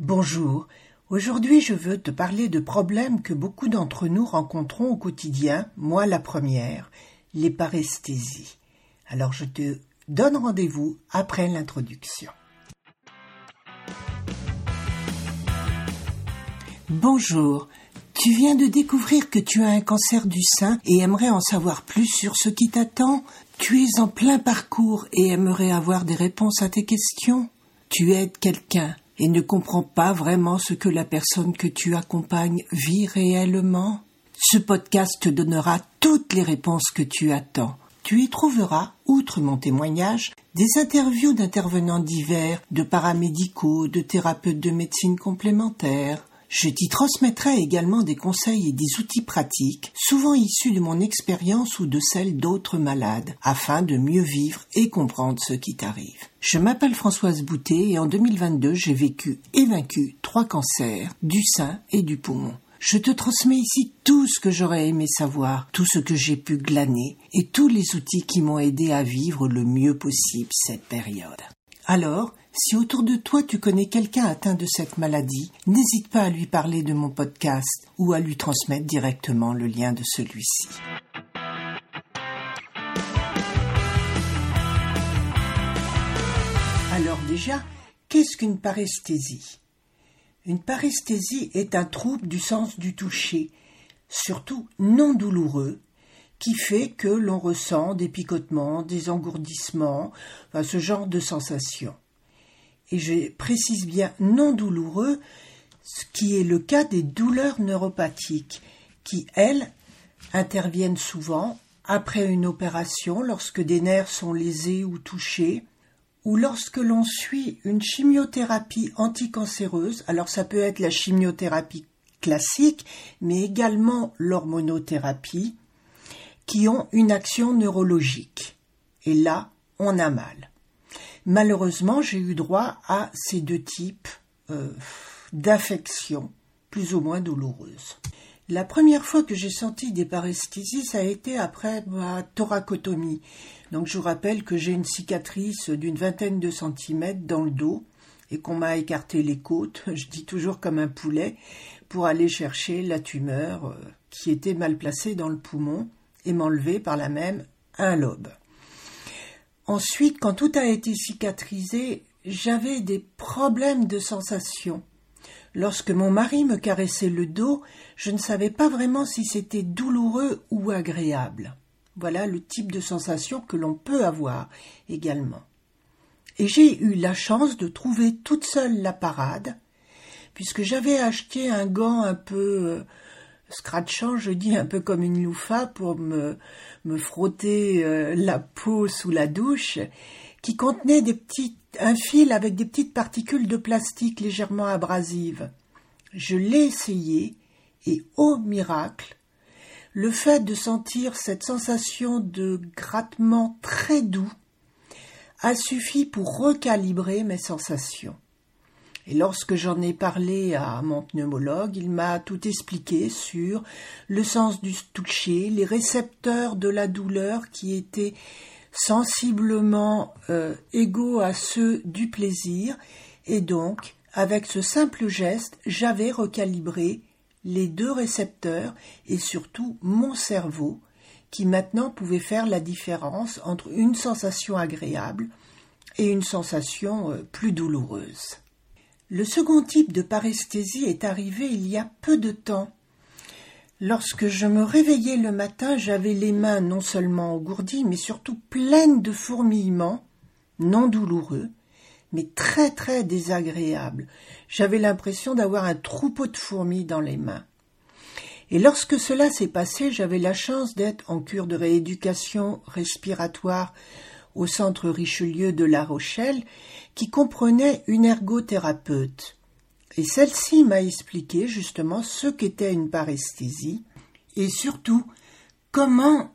Bonjour. Aujourd'hui, je veux te parler de problèmes que beaucoup d'entre nous rencontrons au quotidien, moi la première, les paresthésies. Alors je te donne rendez-vous après l'introduction. Bonjour. Tu viens de découvrir que tu as un cancer du sein et aimerais en savoir plus sur ce qui t'attend Tu es en plein parcours et aimerais avoir des réponses à tes questions Tu aides quelqu'un et ne comprends pas vraiment ce que la personne que tu accompagnes vit réellement Ce podcast te donnera toutes les réponses que tu attends. Tu y trouveras, outre mon témoignage, des interviews d'intervenants divers, de paramédicaux, de thérapeutes de médecine complémentaire. Je t'y transmettrai également des conseils et des outils pratiques, souvent issus de mon expérience ou de celle d'autres malades, afin de mieux vivre et comprendre ce qui t'arrive. Je m'appelle Françoise Boutet et en 2022 j'ai vécu et vaincu trois cancers, du sein et du poumon. Je te transmets ici tout ce que j'aurais aimé savoir, tout ce que j'ai pu glaner et tous les outils qui m'ont aidé à vivre le mieux possible cette période. Alors, si autour de toi tu connais quelqu'un atteint de cette maladie, n'hésite pas à lui parler de mon podcast ou à lui transmettre directement le lien de celui-ci. Alors déjà, qu'est-ce qu'une paresthésie? Une paresthésie est un trouble du sens du toucher, surtout non douloureux, qui fait que l'on ressent des picotements, des engourdissements, ce genre de sensations. Et je précise bien non douloureux, ce qui est le cas des douleurs neuropathiques, qui, elles, interviennent souvent après une opération lorsque des nerfs sont lésés ou touchés, ou lorsque l'on suit une chimiothérapie anticancéreuse, alors ça peut être la chimiothérapie classique, mais également l'hormonothérapie, qui ont une action neurologique. Et là, on a mal. Malheureusement, j'ai eu droit à ces deux types euh, d'affections plus ou moins douloureuses. La première fois que j'ai senti des paresthésies, ça a été après ma thoracotomie. Donc je vous rappelle que j'ai une cicatrice d'une vingtaine de centimètres dans le dos et qu'on m'a écarté les côtes, je dis toujours comme un poulet, pour aller chercher la tumeur euh, qui était mal placée dans le poumon et m'enlever par la même un lobe. Ensuite, quand tout a été cicatrisé, j'avais des problèmes de sensation. Lorsque mon mari me caressait le dos, je ne savais pas vraiment si c'était douloureux ou agréable. Voilà le type de sensation que l'on peut avoir également. Et j'ai eu la chance de trouver toute seule la parade, puisque j'avais acheté un gant un peu euh, scratchant, je dis un peu comme une loufa pour me, me frotter euh, la peau sous la douche, qui contenait des petites, un fil avec des petites particules de plastique légèrement abrasives. Je l'ai essayé et, ô miracle, le fait de sentir cette sensation de grattement très doux a suffi pour recalibrer mes sensations. Et lorsque j'en ai parlé à mon pneumologue, il m'a tout expliqué sur le sens du toucher, les récepteurs de la douleur qui étaient sensiblement euh, égaux à ceux du plaisir, et donc, avec ce simple geste, j'avais recalibré les deux récepteurs et surtout mon cerveau, qui maintenant pouvait faire la différence entre une sensation agréable et une sensation euh, plus douloureuse. Le second type de paresthésie est arrivé il y a peu de temps. Lorsque je me réveillais le matin, j'avais les mains non seulement engourdies, mais surtout pleines de fourmillements, non douloureux, mais très très désagréables. J'avais l'impression d'avoir un troupeau de fourmis dans les mains. Et lorsque cela s'est passé, j'avais la chance d'être en cure de rééducation respiratoire au centre Richelieu de La Rochelle, qui comprenait une ergothérapeute. Et celle-ci m'a expliqué justement ce qu'était une paresthésie et surtout comment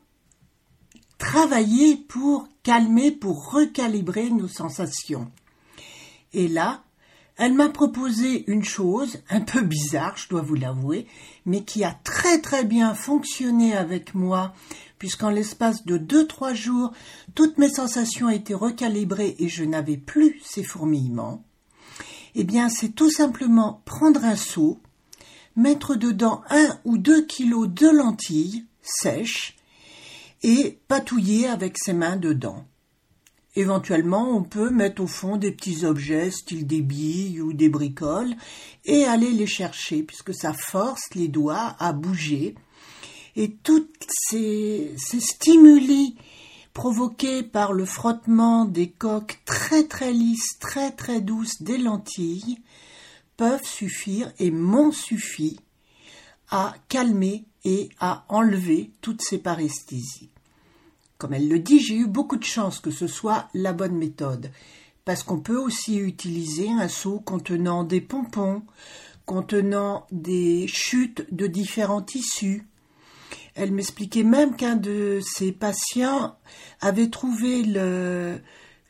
travailler pour calmer, pour recalibrer nos sensations. Et là, elle m'a proposé une chose un peu bizarre, je dois vous l'avouer, mais qui a très très bien fonctionné avec moi puisqu'en l'espace de deux trois jours, toutes mes sensations étaient recalibrées et je n'avais plus ces fourmillements. Eh bien, c'est tout simplement prendre un seau, mettre dedans un ou deux kilos de lentilles sèches et patouiller avec ses mains dedans. Éventuellement, on peut mettre au fond des petits objets, style des billes ou des bricoles, et aller les chercher, puisque ça force les doigts à bouger. Et tous ces, ces stimuli provoqués par le frottement des coques très très lisses, très très douces des lentilles, peuvent suffire et m'ont suffi à calmer et à enlever toutes ces paresthésies. Comme elle le dit, j'ai eu beaucoup de chance que ce soit la bonne méthode, parce qu'on peut aussi utiliser un seau contenant des pompons, contenant des chutes de différents tissus. Elle m'expliquait même qu'un de ses patients avait trouvé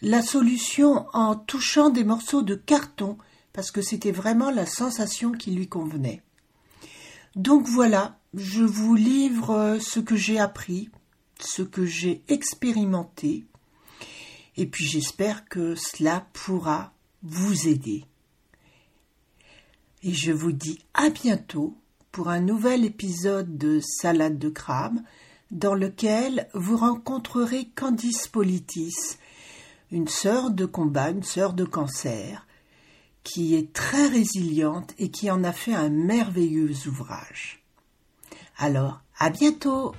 la solution en touchant des morceaux de carton, parce que c'était vraiment la sensation qui lui convenait. Donc voilà, je vous livre ce que j'ai appris ce que j'ai expérimenté, et puis j'espère que cela pourra vous aider. Et je vous dis à bientôt pour un nouvel épisode de Salade de crabe dans lequel vous rencontrerez Candice Politis, une sœur de combat, une sœur de cancer, qui est très résiliente et qui en a fait un merveilleux ouvrage. Alors, à bientôt!